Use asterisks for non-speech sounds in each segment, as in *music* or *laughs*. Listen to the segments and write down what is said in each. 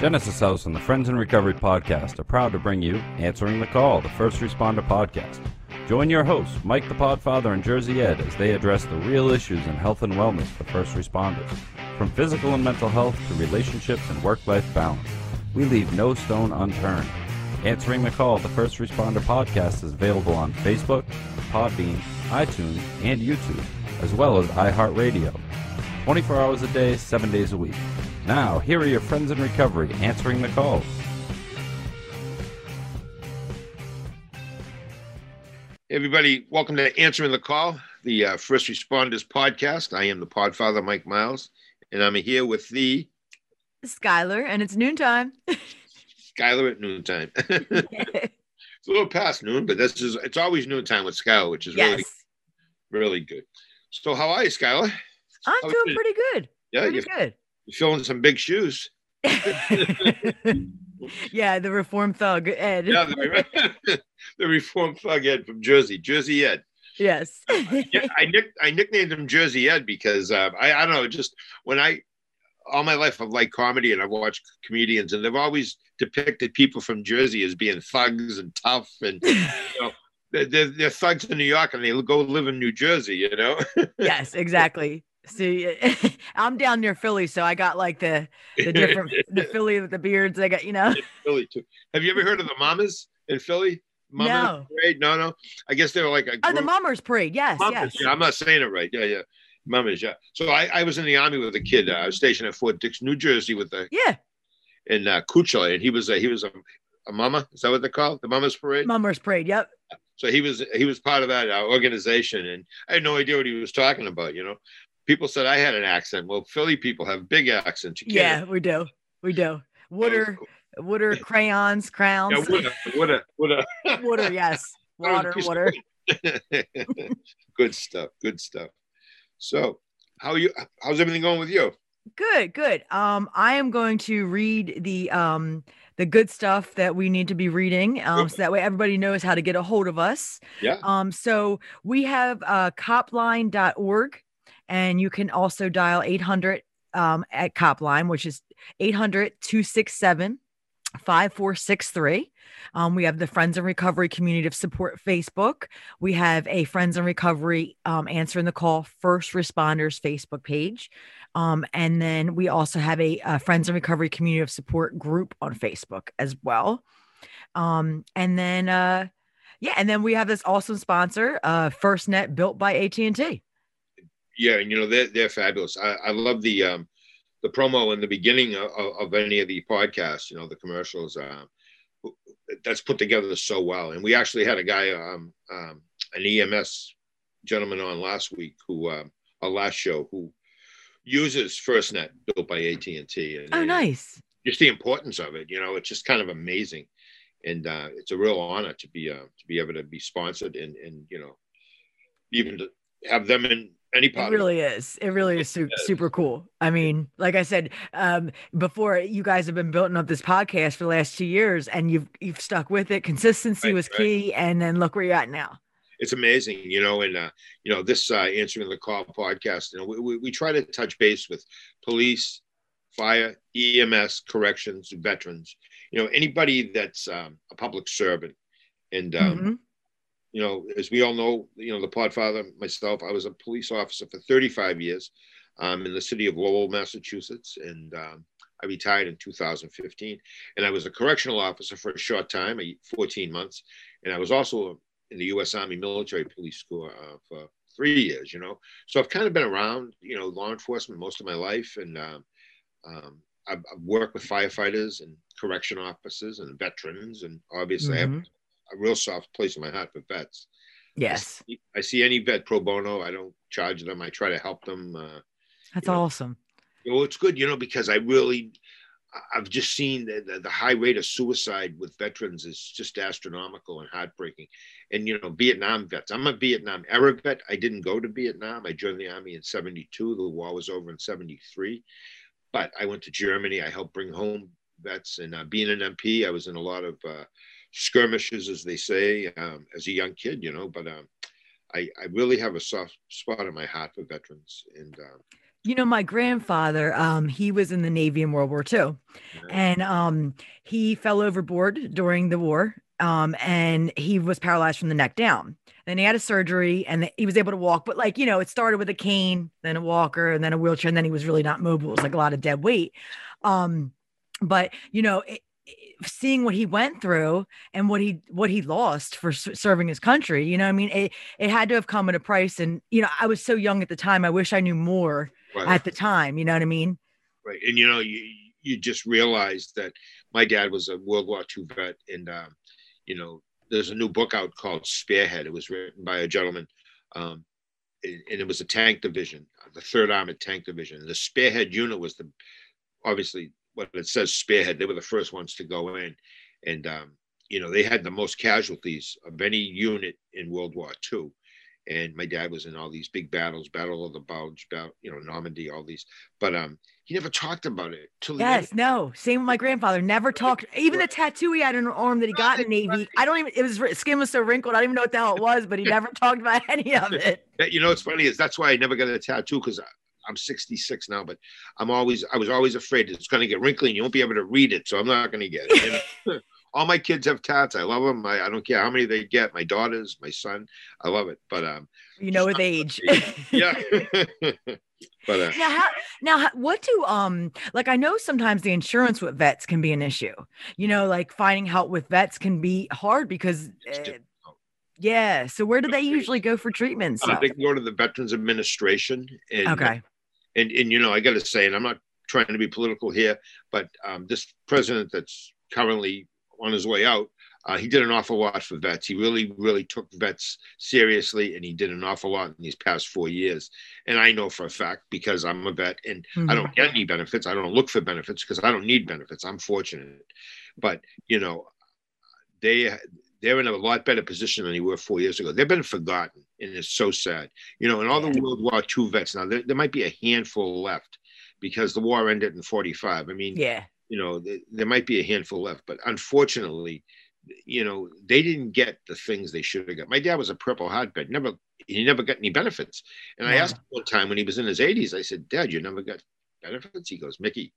Genesis House and the Friends in Recovery podcast are proud to bring you Answering the Call, the First Responder podcast. Join your hosts, Mike the Podfather and Jersey Ed, as they address the real issues in health and wellness for first responders. From physical and mental health to relationships and work life balance, we leave no stone unturned. Answering the Call, the First Responder podcast is available on Facebook, Podbean, iTunes, and YouTube, as well as iHeartRadio. 24 hours a day, 7 days a week. Now, here are your friends in recovery answering the calls. Everybody, welcome to Answering the Call, the uh, First Responders podcast. I am the Podfather, Mike Miles, and I'm here with the Skylar, and it's noontime. *laughs* Skylar at noontime. *laughs* it's a little past noon, but this is it's always noontime with Skylar, which is yes. really really good. So, how are you, Skylar? I'm How doing pretty good. Yeah, pretty you're, good. You're filling some big shoes. *laughs* yeah, the reform thug Ed. Yeah, the, *laughs* the Reformed Thug Ed from Jersey, Jersey Ed. yes. yeah, I nick I nicknamed him Jersey Ed because uh, I I don't know just when I all my life I've liked comedy and I've watched comedians and they've always depicted people from Jersey as being thugs and tough and you *laughs* know they're, they're, they're thugs in New York and they go live in New Jersey you know yes, exactly. See, *laughs* I'm down near Philly, so I got like the the different *laughs* the Philly with the beards. I got you know. Philly too. Have you ever heard of the Mamas in Philly? Mama No. Parade? No, no. I guess they were like a Oh, the group- Mummers Parade. Yes, yes. Yeah, I'm not saying it right. Yeah, yeah. Mamas, yeah. So I, I was in the army with a kid. Uh, I was stationed at Fort Dix, New Jersey, with a Yeah, in uh, Kuchel, and he was a he was a, a mama. Is that what they call it? the Mamas Parade? Mummers Parade. Yep. So he was he was part of that uh, organization, and I had no idea what he was talking about. You know, people said I had an accent. Well, Philly people have big accents. You Yeah, we do. We do. Water, water, crayons, crowns. Yeah, what a what a what a water, yes. Water, water. *laughs* good stuff. Good stuff. So, how are you? How's everything going with you? Good, good. Um, I am going to read the um the good stuff that we need to be reading, um, so that way everybody knows how to get a hold of us. Yeah. Um, so we have uh copline.org, and you can also dial 800 um at Copline, which is 800 267 5463. Um, we have the Friends and Recovery Community of Support Facebook. We have a Friends and Recovery um, Answering the Call First Responders Facebook page. Um, and then we also have a, uh Friends and Recovery Community of Support group on Facebook as well. Um, and then, uh, yeah, and then we have this awesome sponsor, uh, FirstNet, built by AT&T. Yeah, and you know they're they're fabulous. I, I love the um the promo in the beginning of, of any of the podcasts. You know the commercials. Um, that's put together so well. And we actually had a guy, um, um, an EMS gentleman on last week who um, our last show who uses FirstNet built by AT and T. Oh, nice. Just the importance of it. You know, it's just kind of amazing, and uh, it's a real honor to be uh, to be able to be sponsored and and you know even to have them in any It part. of really is. It really is su- super cool. I mean, like I said, um, before you guys have been building up this podcast for the last two years, and you've you've stuck with it. Consistency Right, was right. key, and then look where you're at now. it's amazing, you know, and uh, you know this uh, answering the call podcast. You know, we, we, we try to touch base with police, fire, EMS, corrections, veterans. You know, anybody that's um, a public servant, and um, Mhm. You know, as we all know, you know, the Podfather, myself, I was a police officer for 35 years um, in the city of Lowell, Massachusetts, and um, I retired in 2015. And I was a correctional officer for a short time, a- 14 months, and I was also in the U.S. Army Military Police School uh, for three years. You know, so I've kind of been around, you know, law enforcement most of my life, and um, um, I've, I've worked with firefighters and correction officers and veterans, and obviously I have Mhm. A real soft place in my heart for vets. Yes, I see, I see any vet pro bono. I don't charge them. I try to help them. Uh, that's know, awesome. well, it's good, you know, because I really, I've just seen the, the, the high rate of suicide with veterans is just astronomical and heartbreaking. And, you know, Vietnam vets, I'm a Vietnam era vet. I didn't go to Vietnam. I joined the army in 72. The war was over in 73. But I went to Germany. I helped bring home vets. And uh, being an MP, I was in a lot of uh, skirmishes, as they say, um, as a young kid, you know. But um, I, I really have a soft spot in my heart for veterans. And, um, You know, my grandfather, um, he was in the Navy in World War II, Yeah. and um, he fell overboard during the war, um, and he was paralyzed from the neck down. Then he had a surgery, and he was able to walk. But like you know, it started with a cane, then a walker, and then a wheelchair, and then he was really not mobile. It was like a lot of dead weight. Um, but you know, it, it- seeing what he went through and what he what he lost for s- serving his country, you know, what I mean, it it had to have come at a price. And you know, I was so young at the time. I wish I knew more Right. at the time. You know what I mean? right and you know you you just realize that my dad was a world war ii vet and um, you know there's a new book out called spearhead it was written by a gentleman um, and, and it was a tank division the third armored tank division the spearhead unit was the obviously what it says spearhead they were the first ones to go in and um, you know they had the most casualties of any unit in world war ii and my dad was in all these big battles battle of the bulge battle you know normandy all these but um he never talked about it till. Yes, no. Same with my grandfather. Never talked. Even the tattoo he had on an arm that he got in the Navy. I don't even. It was skin was so wrinkled. I don't even know what the hell it was. But he *laughs* never talked about *laughs* any of it. You know, what's funny is that's why I never got a tattoo because I'm 66 now, but I'm always, I was always afraid it's going to get wrinkly and you won't be able to read it. So I'm not going to get it. you know? *laughs* All my kids have tats. I love them. I, I don't care how many they get. My daughters, my son, I love it. But um, You know, with age. yeah. *laughs* *laughs* but uh, Now, how, now, what do um like? I know sometimes the insurance with vets can be an issue. You know, like finding help with vets can be hard because, uh, yeah. So where do they usually go for treatments? and uh, stuff? they can go to the Veterans Administration. And, Okay. And and you know i got to say and i'm not trying to be political here but um, this president that's currently on his way out uh, he did an awful lot for vets. He really really took vets seriously and he did an awful lot in these past four years. And i know for a fact because i'm a vet and i Mhm. don't get any benefits. I don't look for benefits because i don't need benefits. I'm fortunate. But you know they they're in a lot better position than they were four years ago. They've been forgotten, and it's so sad. You know, and all the World War II vets now, there, there might be a handful left because the war ended in 45. I mean, Yeah. you know, th- there might be a handful left, but unfortunately, you know, they didn't get the things they should have got. My dad was a Purple Heart vet, never, he never got any benefits. And I asked him one time when he was in his 80s, I said, Dad, you never got benefits? He goes, Mickey,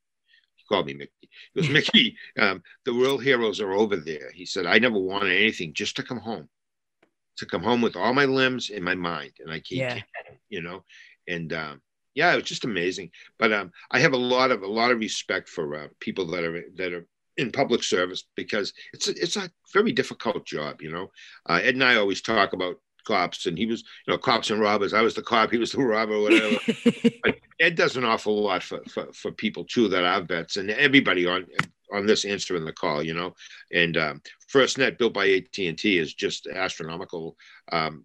called me Mickey. He goes, *laughs* Mickey, um, the real heroes are over there. He said, I never wanted anything just to come home, to come home with all my limbs and my mind. And I can't, Yeah. you know, and um, yeah, it was just amazing. But um, I have a lot of a lot of respect for uh, people that are that are in public service because it's a, it's a very difficult job. You know, uh, Ed and I always talk about cops, and he was you know cops and robbers. I was the cop, he was the robber, whatever. *laughs* Ed does an awful lot for, for, for people too that are vets and everybody on on this answering the call, you know. And um, FirstNet, built by AT and T, is just astronomical. Um,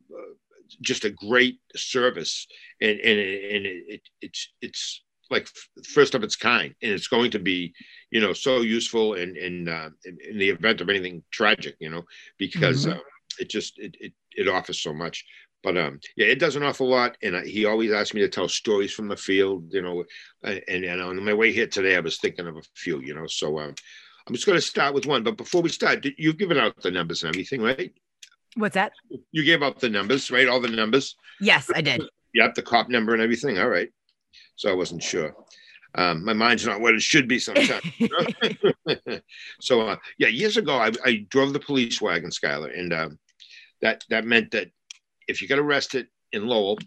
just a great service, and and, and it, it, it's it's like first of its kind, and it's going to be, you know, so useful in in, uh, in, in the event of anything tragic, you know, because Mhm. uh, it just it, it it offers so much. But um, yeah, it does an awful lot, and I, he always asked me to tell stories from the field, you know. And, and on my way here today, I was thinking of a few, you know. So um, I'm just going to start with one. But before we start, you've given out the numbers and everything, right? What's that? You gave out the numbers, right? All the numbers. Yes, I did. Yep, the cop number and everything. All right. So I wasn't sure. Um, my mind's not what it should be sometimes. *laughs* so uh, yeah, years ago, I, I drove the police wagon, Skylar, and um, that that meant that if you got arrested in Lowell,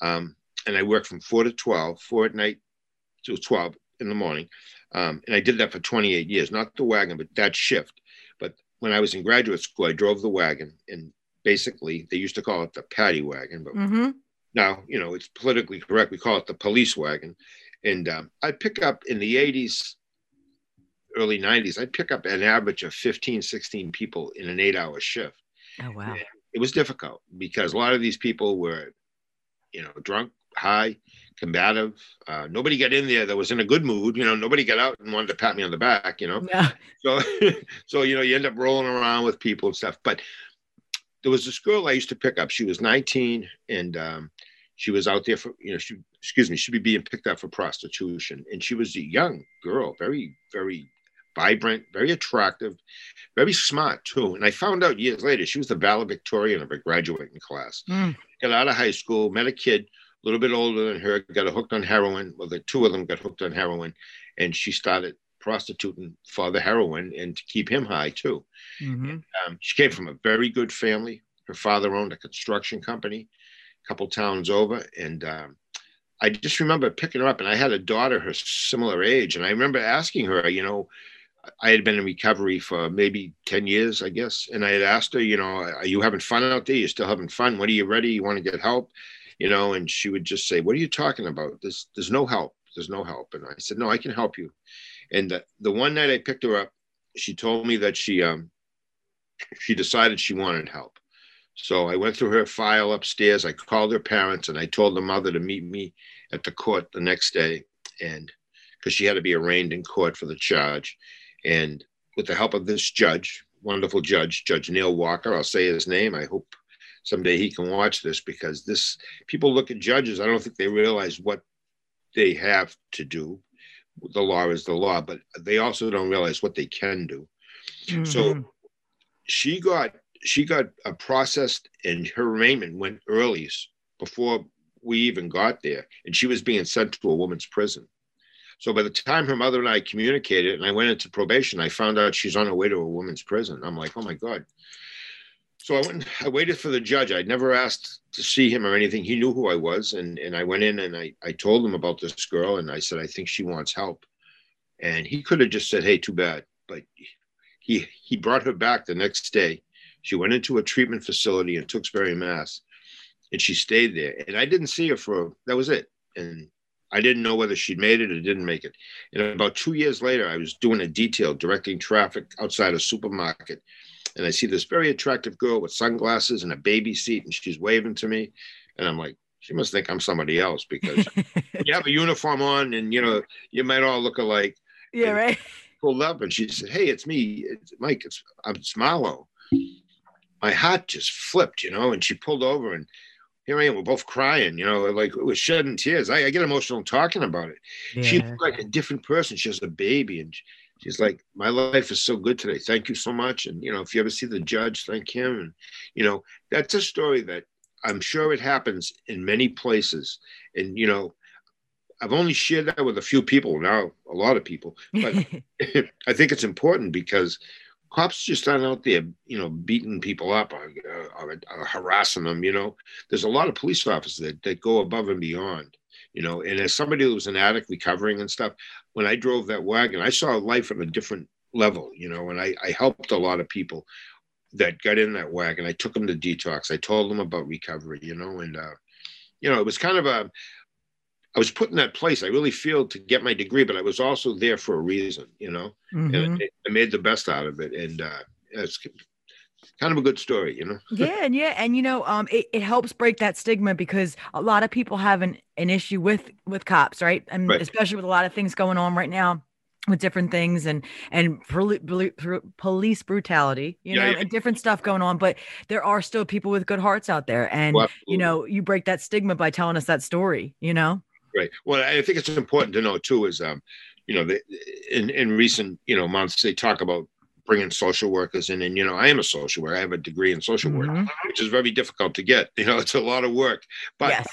um, and I worked from four to twelve, four at night to twelve in the morning, um, and I did that for 28 years. Not the wagon, but that shift. But when I was in graduate school, I drove the wagon, and basically they used to call it the paddy wagon, but hmm now you know it's politically correct we call it the police wagon and um, i'd pick up in the 80s early 90s i'd pick up an average of 15 16 people in an eight hour shift Oh wow. It was difficult because a lot of these people were you know drunk high combative uh, nobody got in there that was in a good mood you know nobody got out and wanted to pat me on the back you know Yeah. so, *laughs* so you know, you end up rolling around with people and stuff. But there was this girl I used to pick up. She was 19, and um, she was out there for, you know, she, excuse me, she'd be being picked up for prostitution, and she was a young girl, very, very vibrant, very attractive, very smart too. And I found out years later she was the valedictorian of a graduating class. Mm. Got out of high school, met a kid a little bit older than her, got hooked on heroin. Well, the two of them got hooked on heroin, and she started prostituting for the heroin and to keep him high too. Mm-hmm. Um, she came from a very good family. Her father owned a construction company a couple towns over, and um, I just remember picking her up. And I had a daughter her similar age, and I remember asking her, you know, I had been in recovery for maybe 10 years, I guess. And I had asked her, you know, are you having fun out there? You still having fun? When are you ready? You want to get help? You know, and she would just say, What are you talking about? There's there's no help. There's no help. And I said, No, I can help you. And the, the one night I picked her up, she told me that she um she decided she wanted help. So I went through her file upstairs. I called her parents and I told the mother to meet me at the court the next day. And because she had to be arraigned in court for the charge. And with the help of this judge, wonderful judge, Judge Neil Walker, I'll say his name. I hope someday he can watch this because this people look at judges. I don't think they realize what they have to do. The law is the law, but they also don't realize what they can do. Mm-hmm. So she got she got a processed and her arraignment went early before we even got there, and she was being sent to a woman's prison. So by the time her mother and I communicated and I went into probation, I found out she's on her way to a woman's prison. I'm like, oh my God. So I went, I waited for the judge. I'd never asked to see him or anything. He knew who I was. And, and I went in and I, I told him about this girl and I said, I think she wants help. And he could have just said, hey, too bad. But he, he brought her back the next day. She went into a treatment facility in Tewksbury, Mass. And she stayed there. And I didn't see her for, that was it. And I didn't know whether she'd made it or didn't make it. And about two years later, I was doing a detail directing traffic outside a supermarket. And I see this very attractive girl with sunglasses and a baby seat, and she's waving to me. And I'm like, she must think I'm somebody else because *laughs* you have a uniform on and, you know, you might all look alike. Yeah, and right. Pulled up and she said, Hey, it's me, it's Mike, it's, I'm it's Marlo. My heart just flipped, you know, and she pulled over and here I am, we're both crying, you know, like we're shedding tears. I, I get emotional talking about it. Yeah. She's like a different person. She has a baby and she's like, My life is so good today. Thank you so much. And, you know, if you ever see the judge, thank him. And, you know, that's a story that I'm sure it happens in many places. And, you know, I've only shared that with a few people now, a lot of people, but *laughs* *laughs* I think it's important because cops just aren't out there, you know, beating people up or, or, or, harassing them. You know, there's a lot of police officers that, that go above and beyond. You know, and as somebody who was an addict recovering and stuff, when I drove that wagon, I saw life at a different level. You know, and I, I helped a lot of people that got in that wagon. I took them to detox. I told them about recovery. You know, and uh, you know, it was kind of a I was put in that place. I really feel to get my degree, but I was also there for a reason, you know, mm-hmm. and I, made the best out of it. And uh, it's kind of a good story, you know? *laughs* yeah. And yeah. And, you know, um, it, it helps break that stigma because a lot of people have an, an issue with, with cops, right? And right. especially with a lot of things going on right now with different things and and police brutality you know yeah, yeah. and different stuff going on but there are still people with good hearts out there and well, you know you break that stigma by telling us that story you know Right. Well, I think it's important to know too is, um, you know, the, in in recent you know months they talk about bringing social workers in, and you know, I am a social worker. I have a degree in social mm-hmm. work, which is very difficult to get. *laughs* You know, it's a lot of work, but yes.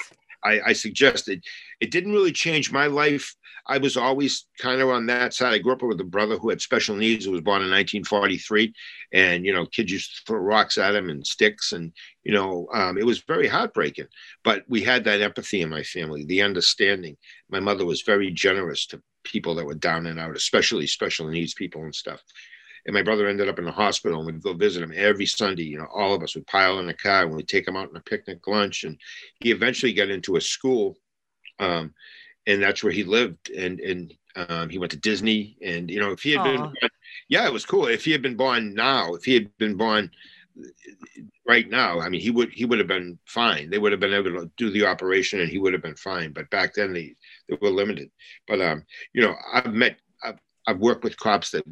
I, I suggested it didn't really change my life I was always kind of on that side. I grew up with a brother who had special needs who was born in 1943. And, you know, kids used to throw rocks at him and sticks. And, you know, um, it was very heartbreaking. But we had that empathy in my family, the understanding. My mother was very generous to people that were down and out, especially special needs people and stuff. And my brother ended up in the hospital and we'd go visit him every Sunday. You know, all of us would pile in a car and we'd take him out on a picnic lunch. And he eventually got into a school. Um, and that's where he lived. And and um, he went to Disney. And you know, if he had Aww. been, yeah, it was cool. If he had been born now, if he had been born right now, I mean, he would he would have been fine. They would have been able to do the operation, and he would have been fine. But back then, they they were limited. But um, you know, I've met, I've, I've worked with cops that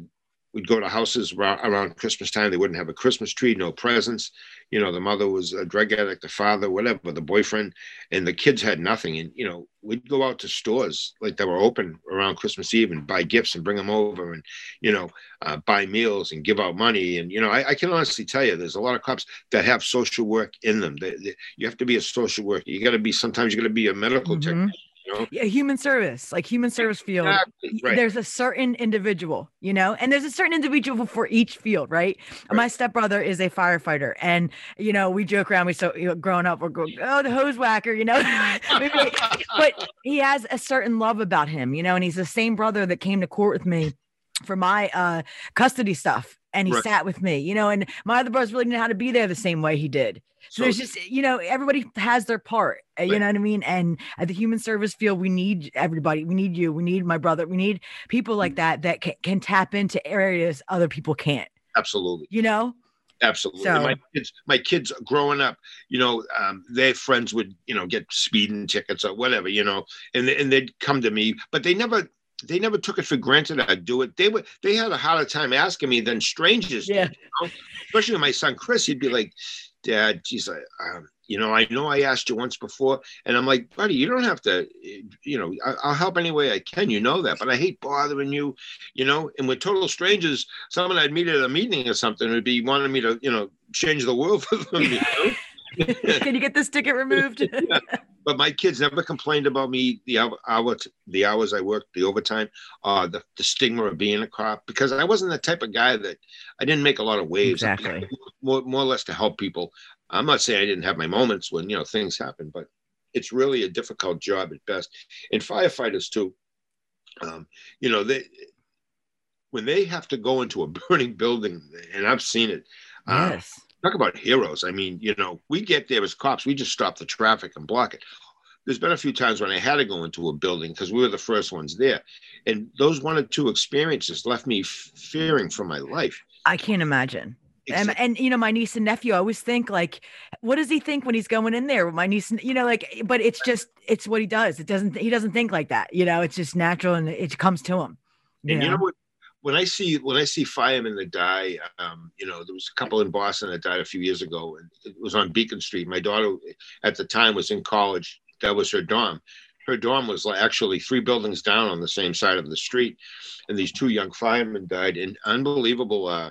we'd go to houses around Christmas time. They wouldn't have a Christmas tree, no presents. You know, the mother was a drug addict, the father, whatever, the boyfriend, and the kids had nothing. And, you know, we'd go out to stores like that were open around Christmas Eve and buy gifts and bring them over and, you know, uh, buy meals and give out money. And, you know, I, I, can honestly tell you there's a lot of cops that have social work in them. They, they, you have to be a social worker. You got to be, sometimes you got to be a medical mm-hmm. technician know? Yeah, human service, like human service field. Exactly, right. There's a certain individual, you know, and there's a certain individual for each field, right? right. My stepbrother is a firefighter, and you know, we joke around. We so you know, growing up, we're going, oh, the hose whacker, you know. *laughs* but he has a certain love about him, you know, and he's the same brother that came to court with me for my uh custody stuff and he right. sat with me, you know, and my other brothers really didn't know how to be there the same way he did. So, so there's just, you know, everybody has their part, uh, right. you know what I mean? And at the human service field, we need everybody. We need you. We need my brother. We need people like mm. that that can, can tap into areas other people can't. Absolutely. You know? Absolutely. So, my kids, my kids growing up, you know, um, their friends would, you know, get speeding tickets or whatever, you know, and and they'd come to me, but they never they never took it for granted I'd do it. They would they had a harder time asking me than strangers yeah. did. You know? Especially my son Chris, he'd be like, Dad, geez, I, um, you know, I know I asked you once before, and I'm like, buddy, you don't have to, you know, I, will help any way I can. You know that, but I hate bothering you, you know. And with total strangers, someone I'd meet at a meeting or something would be wanting me to, you know, change the world *laughs* for them. You know? *laughs* Can you get this ticket removed? *laughs* yeah. But my kids never complained about me the hour, hour the hours I worked, the overtime, uh, the, the stigma of being a cop because I wasn't the type of guy that I didn't make a lot of waves. Exactly. More, more or less to help people. I'm not saying I didn't have my moments when you know things happen, but it's really a difficult job at best. And firefighters too. Um, you know they when they have to go into a *laughs* burning building, and I've seen it. Um, yes. Um, talk about heroes. I mean, you know, we get there as cops, we just stop the traffic and block it. There's been a few times when I had to go into a building because we were the first ones there. And those one or two experiences left me fearing for my life. I can't imagine. And, and, you know my niece and nephew I always think like what does he think when he's going in there my niece you know like but it's just it's what he does it doesn't he doesn't think like that you know it's just natural and it comes to him you and know? you know what when I see when I see firemen that die, um, you know, there was a couple in Boston that died a few years ago, and it was on Beacon Street. My daughter, at the time, was in college. That was her dorm. Her dorm was actually three buildings down on the same side of the street, and these two young firemen died. And unbelievable uh,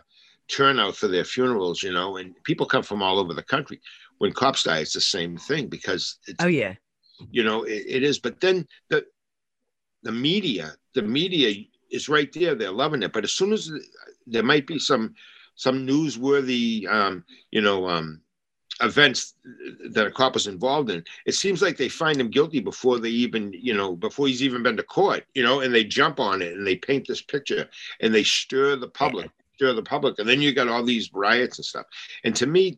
turnout for their funerals, you know. And people come from all over the country. When cops die, it's the same thing because oh yeah, you know, it, it is. But then the the media, the media is right there. They're loving it. But as soon as there might be some some newsworthy, um, you know, um, events that a cop is involved in, it seems like they find him guilty before they even, you know, before he's even been to court, you know, and they jump on it and they paint this picture and they stir the public, stir the public, and then you got all these riots and stuff. And to me,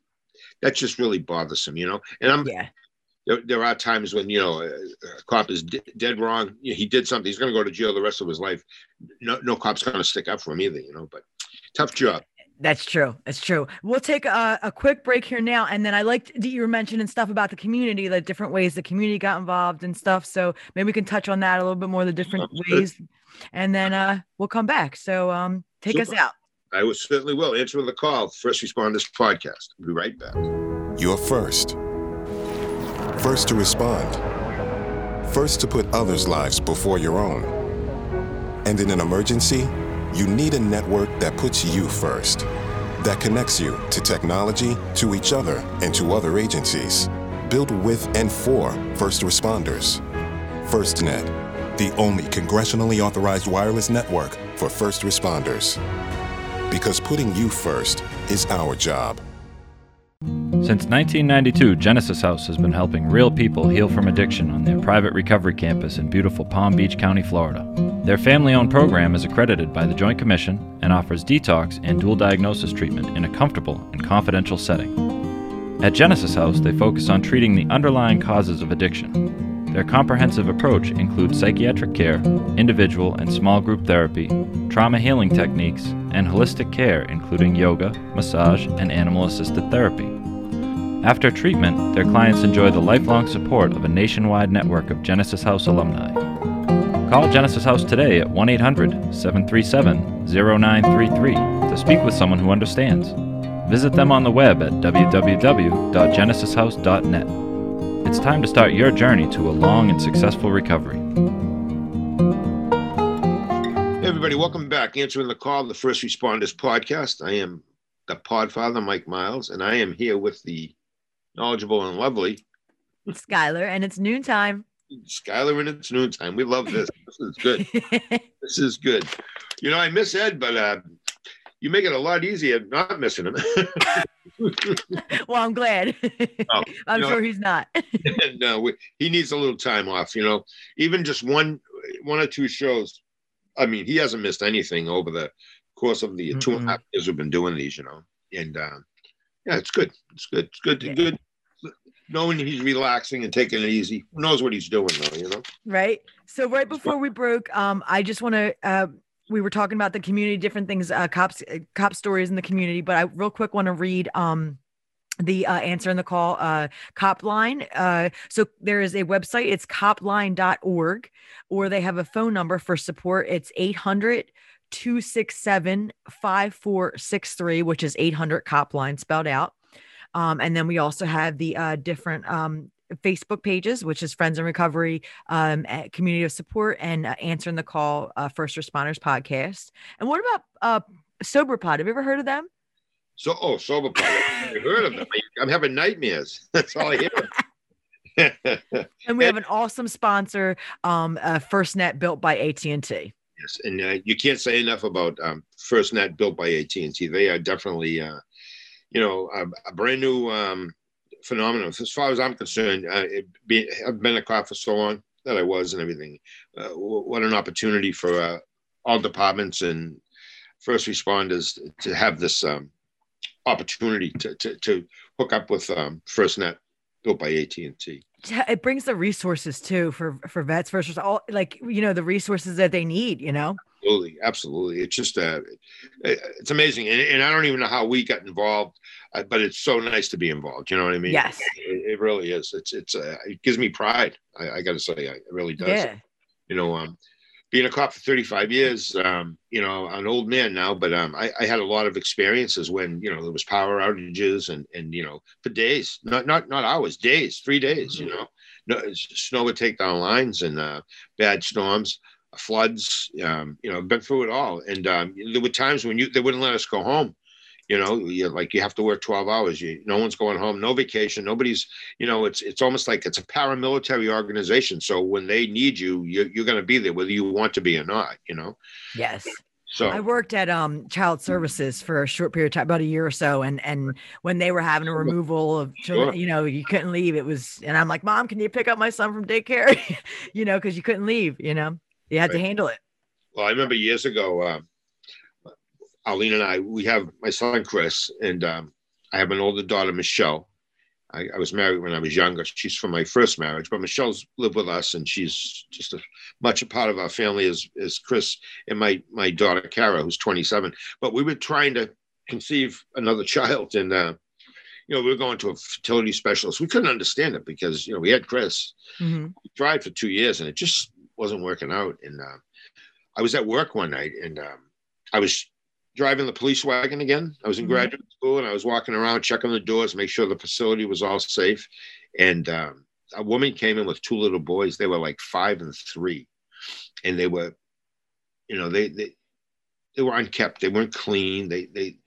that's just really bothersome, you know. And I'm yeah there, there are times when you know a, a cop is d- dead wrong. He did something. He's going to go to jail the rest of his life. No, no cop's going to stick up for him either. You know, but tough job. That's true. That's true. We'll take a, a quick break here now, and then I liked that you were mentioning stuff about the community, the different ways the community got involved and stuff. So maybe we can touch on that a little bit more, the different ways, and then uh, we'll come back. So um, take Super. us out. I will certainly will answer the call. First Responders Podcast. We'll be right back. You're first First to respond. First to put others' lives before your own. And in an emergency, you need a network that puts you first, that connects you to technology, to each other, and to other agencies. Built with and for first responders. FirstNet, the only congressionally authorized wireless network for first responders. Because putting you first is our job. Since 1992, Genesis House has been helping real people heal from addiction on their private recovery campus in beautiful Palm Beach County, Florida. Their family owned program is accredited by the Joint Commission and offers detox and dual diagnosis treatment in a comfortable and confidential setting. At Genesis House, they focus on treating the underlying causes of addiction. Their comprehensive approach includes psychiatric care, individual and small group therapy, trauma healing techniques, and holistic care, including yoga, massage, and animal assisted therapy. After treatment, their clients enjoy the lifelong support of a nationwide network of Genesis House alumni. Call Genesis House today at 1 800 737 0933 to speak with someone who understands. Visit them on the web at www.genesishouse.net. It's time to start your journey to a long and successful recovery. Hey everybody, welcome back. Answering the call, the First Responders podcast. I am the Podfather, Mike Miles, and I am here with the knowledgeable and lovely Skylar, and it's noontime. Skylar, and it's noontime. We love this. This is good. *laughs* this is good. You know, I miss Ed, but uh, you make it a lot easier not missing him. *laughs* well, I'm glad. Oh, *laughs* I'm know- sure he's not. we, he needs a little time off. You know, even just one, one or two shows. I mean, he hasn't missed anything over the course of the two and a half years we've been doing these. You know, and uh, yeah, it's good. It's good. It's good. Good. Knowing he's relaxing and taking it easy, Who knows what he's doing though. You know. right so right before we broke um i just want to uh we were talking about the community different things uh cops uh, cop stories in the community but i real quick want to read um the uh, answer in the call uh cop line uh so there is a website it's copline.org or they have a phone number for support it's 800 267 5463 which is 800 cop line spelled out um, and then we also have the uh, different um, Facebook pages, which is Friends in Recovery, um, Community of Support, and uh, Answering the Call, uh, First Responders podcast. And what about uh, Sober Pod? Have you ever heard of them? So, oh, sober. Pod. I heard of them. *laughs* I'm having nightmares. *laughs* That's all I hear. *laughs* And we have an awesome sponsor, um, uh, FirstNet, built by AT and T. Yes, and uh, you can't say enough about um, FirstNet built by AT and T. They are definitely, uh, you know, a, a brand new um, phenomenon. As far as I'm concerned, uh, be, I've been a cop for so long that I was and everything. Uh, wh- what an opportunity for uh, all departments and first responders to have this um, opportunity to, to, to hook up with um, FirstNet built by AT and T. It brings the resources too for for vets, res- all like you know the resources that they need. You know, Absolutely, absolutely. It's just uh, it's amazing, and, and I don't even know how we got involved, uh, but it's so nice to be involved. You know what I mean? Yes. it, it really is. It's it's uh, it gives me pride. I, I got to say, it really does. yeah, You know, um, being a cop for 35 years, um, you know, an old man now, but um, I, I had a lot of experiences when you know there was power outages and and you know for days, not not not hours, days, three days. You know, no, snow would take down lines and uh, bad storms floods. Um, you know, been through it all, and um, there were times when you they wouldn't let us go home. You know, you like you have to work twelve hours. You, no one's going home, no vacation, nobody's. You know, it's it's almost like it's a paramilitary organization. So when they need you, you're, you're going to be there, whether you want to be or not. You know, yes. so I worked at um child services for a short period of time, about a year or so, and and when they were having a removal of children, Sure. you know, you couldn't leave. It was, and I'm like, Mom, can you pick up my son from daycare? *laughs* you know, because you couldn't leave. You know, you had to handle it. Well, I remember years ago, uh, Arlene and I, we have my son Chris, and um, I have an older daughter, Michelle. I, I was married when I was younger. She's from my first marriage, but Michelle's lived with us, and she's just as much a part of our family as, as Chris and my my daughter Kara, who's 27. But we were trying to conceive another child, and uh, you know, we were going to a fertility specialist. We couldn't understand it because you know we had Chris, Mhm. we tried for two years and it just wasn't working out. And uh, I was at work one night and um, I was driving the police wagon again. I was in Mhm. graduate school and I was walking around checking the doors, make sure the facility was all safe. And um, a woman came in with two little boys. They were like five and three, and they were, you know, they they they were unkept. They weren't clean. They they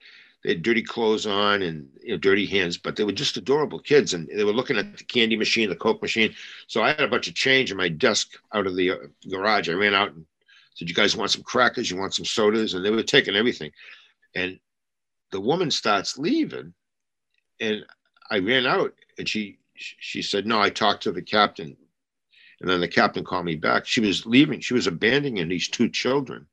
they had dirty clothes on and you know, dirty hands, but they were just adorable kids. And they were looking at the candy machine, the Coke machine. So I had a bunch of change in my desk out of the uh, garage. I ran out and said, "You guys want some crackers? You want some sodas?" And they were taking everything. And the woman starts leaving, and I ran out, and she she said, "No, I talked to the captain." And then the captain called me back. She was leaving. She was abandoning these two children.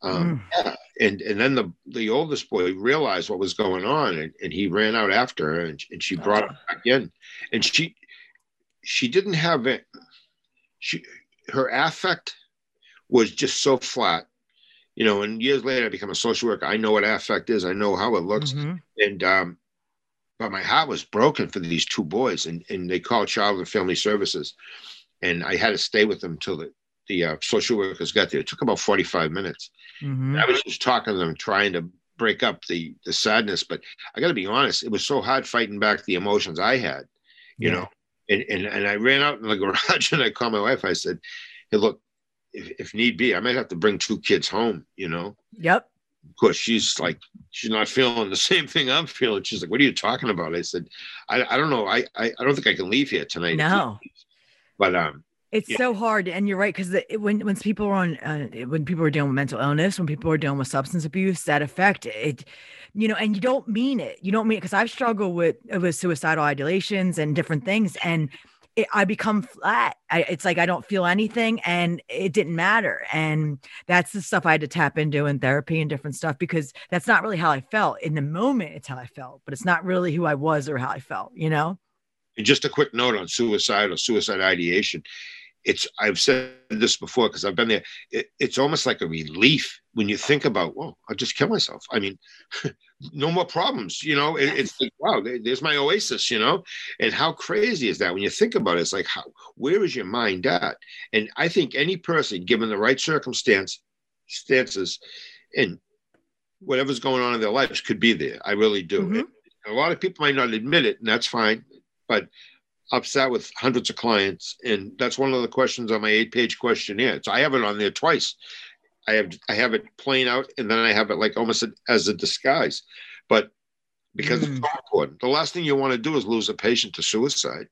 Um, yeah. And and then the the oldest boy realized what was going on, and, and he ran out after her, and, and she brought her back in, and she she didn't have it. She her affect was just so flat, you know. And years later, I become a social worker. I know what affect is. I know how it looks, Mhm. and um, but my heart was broken for these two boys, and and they called Child and Family Services, and I had to stay with them till the the uh, social workers got there. It took about 45 minutes. Mhm. I was just talking to them, trying to break up the the sadness. But I got to be honest, it was so hard fighting back the emotions I had, you Yeah. know. And, and and I ran out in the *laughs* garage and I called my wife. I said, "Hey, look, if, if need be, I might have to bring two kids home, you know." Yep. Of course, she's like, she's not feeling the *laughs* same thing I'm feeling. She's like, "What are you talking about?" I said, "I, I don't know. I, I I don't think I can leave here tonight." No. But um, It's Yeah. so hard, and you're right because when when people are on uh, when people are dealing with mental illness, when people are dealing with substance abuse, that affect it, you know, and you don't mean it. You don't mean it because I've struggled with with suicidal ideations and different things, and it, I become flat. I, it's like I don't feel anything, and it didn't matter. And that's the stuff I had to tap into in therapy and different stuff because that's not really how I felt in the moment. It's how I felt, but it's not really who I was or how I felt. You know? And just a quick note on suicide or suicide ideation. It's I've said this before because I've been there. It, it's almost like a relief when you think about, well, I'll just kill myself. I mean, *laughs* no more problems. You know, it, it's like, wow, there's my oasis. You know, and how crazy is that when you think about it? It's like, how where is your mind at? And I think any person, given the right circumstance, stances, and whatever's going on in their lives, could be there. I really do. Mhm. And a lot of people might not admit it, and that's fine. But I've sat with hundreds of clients, and that's one of the questions on my eight-page questionnaire. So I have it on there twice. I have I have it plain out, and then I have it like almost as a disguise. But because it's Mm. so important, the last thing you want to do is lose a patient to suicide.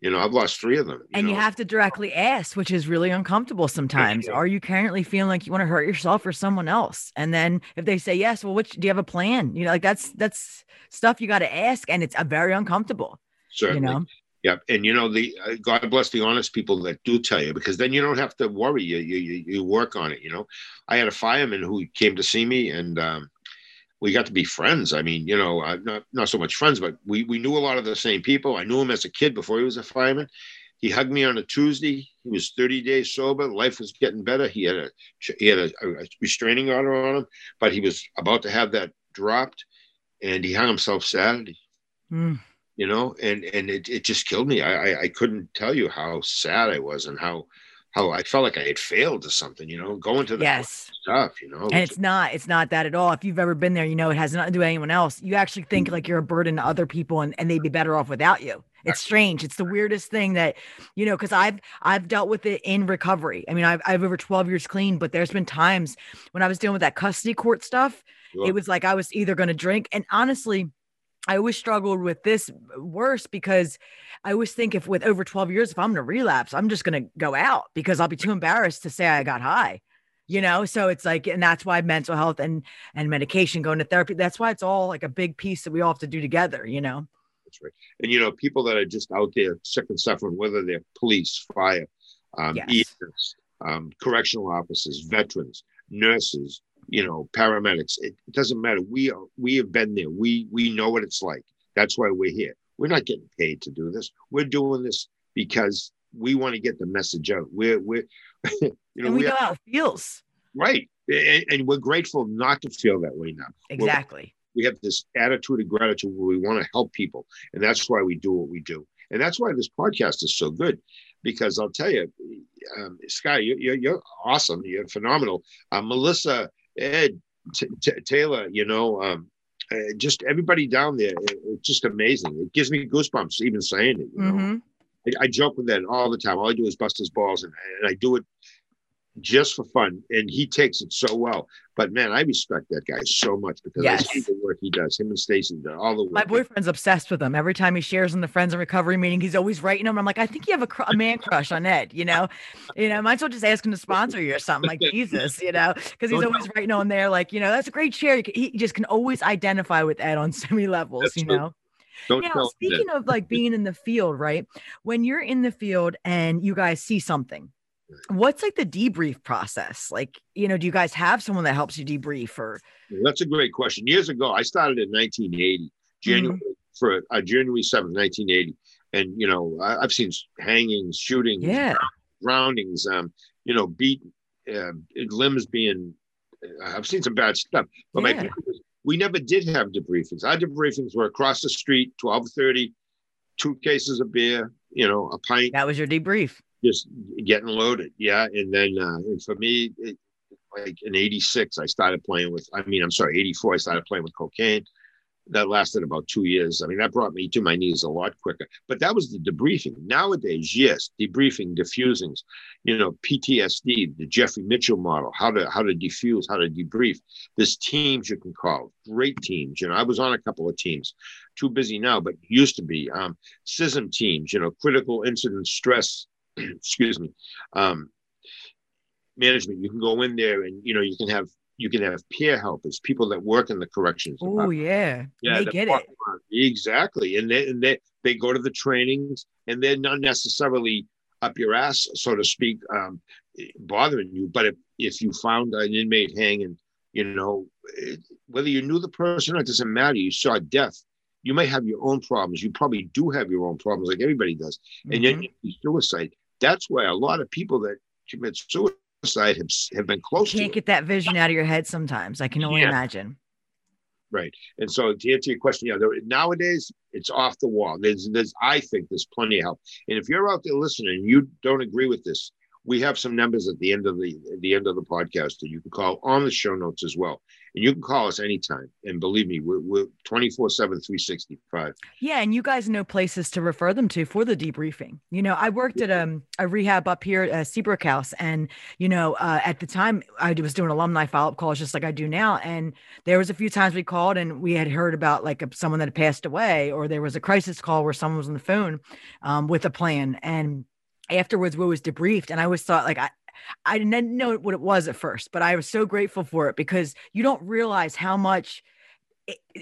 You know, I've lost three of them. and you have to directly ask, which is really uncomfortable sometimes. Yeah. Are you currently feeling like you want to hurt yourself or someone else? And then if they say yes, well, which do you have a plan? You know, like that's that's stuff you got to ask, and it's uh, very uncomfortable. certainly. You know, Yep, and you know the uh, God bless the honest people that do tell you because then you don't have to worry. You you you, work on it. You know, I had a fireman who came to see me, and um, we got to be friends. I mean, you know, uh, not not so much friends, but we we knew a lot of the same people. I knew him as a kid before he was a fireman. He hugged me on a Tuesday. He was 30 days sober. Life was getting better. He had a he had a, a restraining order on him, but he was about to have that dropped, and he hung himself Saturday Mm, you know and and it, it just killed me I, I i couldn't tell you how sad i was and how how i felt like i had failed to something you know going to the yes, stuff you know and it's not it's not that at all. If you've ever been there, you know it has nothing to do with anyone else. You actually think like you're a burden to other people, and, and they'd be better off without you. It's strange. It's the weirdest thing that you know because I've I've dealt with it in recovery. I mean, I've I've over 12 years clean, but there's been times when I was dealing with that custody court stuff. It was like I was either going to drink. And honestly, I always struggled with this worse because I always think if with over 12 years, if I'm going to relapse, I'm just going to go out because I'll be too embarrassed to say I got high. You know, so it's like, and that's why mental health and and medication, going to therapy, that's why it's all like a big piece that we all have to do together. You know, That's right. and you know people that are just out there sick and suffering whether they're police fire um Yes. EMS, um, correctional officers veterans nurses you know paramedics it, it doesn't matter. We are we have been there. We we know what it's like. That's why we're here. We're not getting paid to do this. We're doing this because we want to get the message out. We're we're *laughs* you know and we we know are, how it feels. right. And, and we're grateful not to feel that way now. Exactly. we have this attitude of gratitude where we want to help people. And that's why we do what we do. And that's why this podcast is so good. Because i'll tell you um, sky you're, you're, you're awesome. You're phenomenal. Uh, melissa ed T- T- taylor you know um, uh, just everybody down there it- it's just amazing. It gives me goosebumps even saying it you know? Mhm. I, I joke with that all the time. All i do is bust his balls and, and i do it just for fun and he takes it so well but man i respect that guy so much because i see the work he does him and stacy do all the work My boyfriend's obsessed with him. Every time he shares in the friends and recovery meeting, he's always writing him. I'm like, I think you have a, cr- a man crush on Ed. You know, you know, might as well just ask him to sponsor you or something. Like *laughs* Jesus, you know, because he's oh, always writing on there. Like, you know, that's a great share. Can- He just can always identify with Ed on *laughs* so many levels. That's you true. know. don't Now, speaking of like being in the field, right? When you're in the field and you guys see something, what's like the debrief process? Like, you know, do you guys have someone that helps you debrief or? that's a great question years ago i started in 1980 january for uh, january 7th 1980 and you know I, i've seen hangings shootings Yeah. drownings um you know beat uh, limbs being uh, i've seen some bad stuff but my Yeah. is, we never did have debriefings our debriefings were across the street 1230 two cases of beer you know a pint That was your debrief. Just getting loaded. Yeah, and then uh, and for me, it, like in '86, I started playing with. I mean, I'm sorry, '84, I started playing with cocaine. That lasted about two years. I mean, that brought me to my knees a lot quicker. But that was the debriefing. Nowadays, yes, debriefing, diffusings, you know, PTSD, the Jeffrey Mitchell model, how to how to defuse, how to debrief. There's teams you can call, great teams. You know, I was on a couple of teams, too busy now, but used to be. Um, CISM teams, you know, critical incident stress *clears throat* excuse me, um, management. You can go in there and you know you can have you can have peer helpers, people that work in the corrections. Oh yeah, yeah, they get it exactly, and they and they they go to the trainings, and they're not necessarily up your ass, so to speak, um, bothering you. But if if you found an inmate hanging, you know, whether you knew the person or it doesn't matter, you saw death. You may have your own problems. You probably do have your own problems, like everybody does. Mm-hmm. And then suicide. That's why a lot of people that commit suicide have, have been close you can't get that vision out of your head sometimes. I can only yeah. imagine. Right. And so to answer your question, yeah, there, nowadays it's off the wall. There's, there's, I think there's plenty of help. And if you're out there listening and you don't agree with this, we have some numbers at the end of the at the end of the podcast that you can call on the show notes as well. And you can call us anytime. And believe me, we're, we're 24 7, 365. Yeah. And you guys know places to refer them to for the debriefing. You know, I worked at um, a rehab up here at Seabrook House. And, you know, uh, at the time I was doing alumni follow up calls just like I do now. And there was a few times we called and we had heard about like a, someone that had passed away, or there was a crisis call where someone was on the phone um, with a plan. And afterwards, we was debriefed. And I always thought, like, I, I didn't know what it was at first, but I was so grateful for it because you don't realize how much,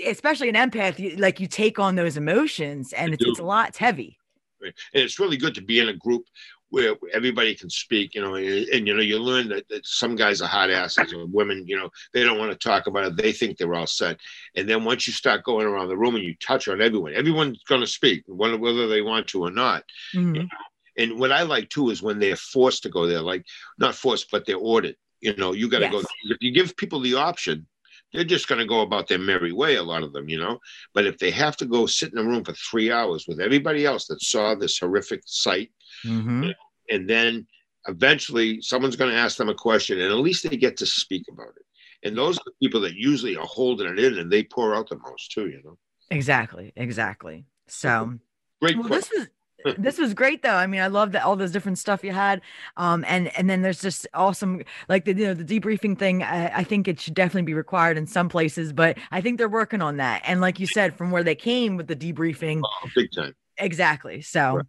especially an empath, like you take on those emotions and it's, it's, a lot, it's heavy. And it's really good to be in a group where everybody can speak, you know, and, and you know, you learn that, that, some guys are hot asses or women, you know, they don't want to talk about it. They think they're all set. And then once you start going around the room and you touch on everyone, everyone's going to speak, whether they want to or not. Mm-hmm. You know? And what I like too is when they're forced to go there, like not forced, but they're ordered. You know, you got to yes. go. If you give people the option, they're just going to go about their merry way. A lot of them, you know. But if they have to go sit in a room for three hours with everybody else that saw this horrific sight, mm-hmm. and then eventually someone's going to ask them a question, and at least they get to speak about it. And those are the people that usually are holding it in, and they pour out the most too. You know. Exactly. Exactly. So. Great. Well, this is this was great though. I mean, I love that all this different stuff you had. Um, and and then there's just awesome like the you know the debriefing thing. I, I, think it should definitely be required in some places, but I think they're working on that. And like you said, from where they came with the debriefing, oh, big time. Exactly. So. Right.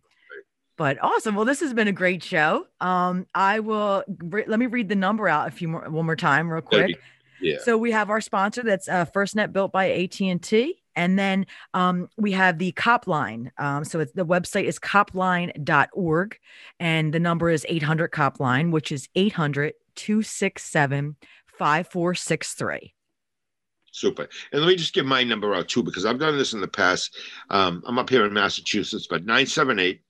But awesome. Well, this has been a great show. Um, I will re- let me read the number out a few more one more time, real quick. Yeah. So we have our sponsor that's uh, FirstNet built by AT and T. And then um, we have the COP line. Um, so the website is copline.org and the number is 800 COP line, which is 800 267 5463. Super. And let me just give my number out too, because I've done this in the past. Um, I'm up here in Massachusetts, but 978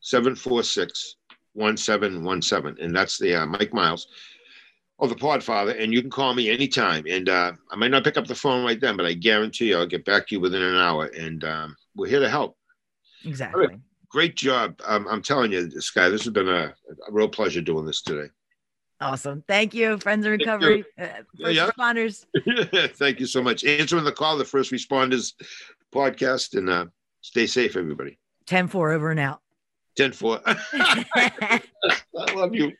746 1717. And that's the uh, Mike Miles of the Podfather, and you can call me anytime. And uh, I might not pick up the phone right then, but I guarantee you I'll get back to you within an hour. And um, we're here to help. Exactly. Right. Great job. Um, I'm telling you, Sky, this has been a, a, real pleasure doing this today. Awesome. Thank you, Friends in Recovery. Uh, first yeah. responders. *laughs* Thank you so much. Answering the call, the First Responders podcast, and uh, stay safe, everybody. 10 4 over and out. 10 4. *laughs* *laughs* I love you.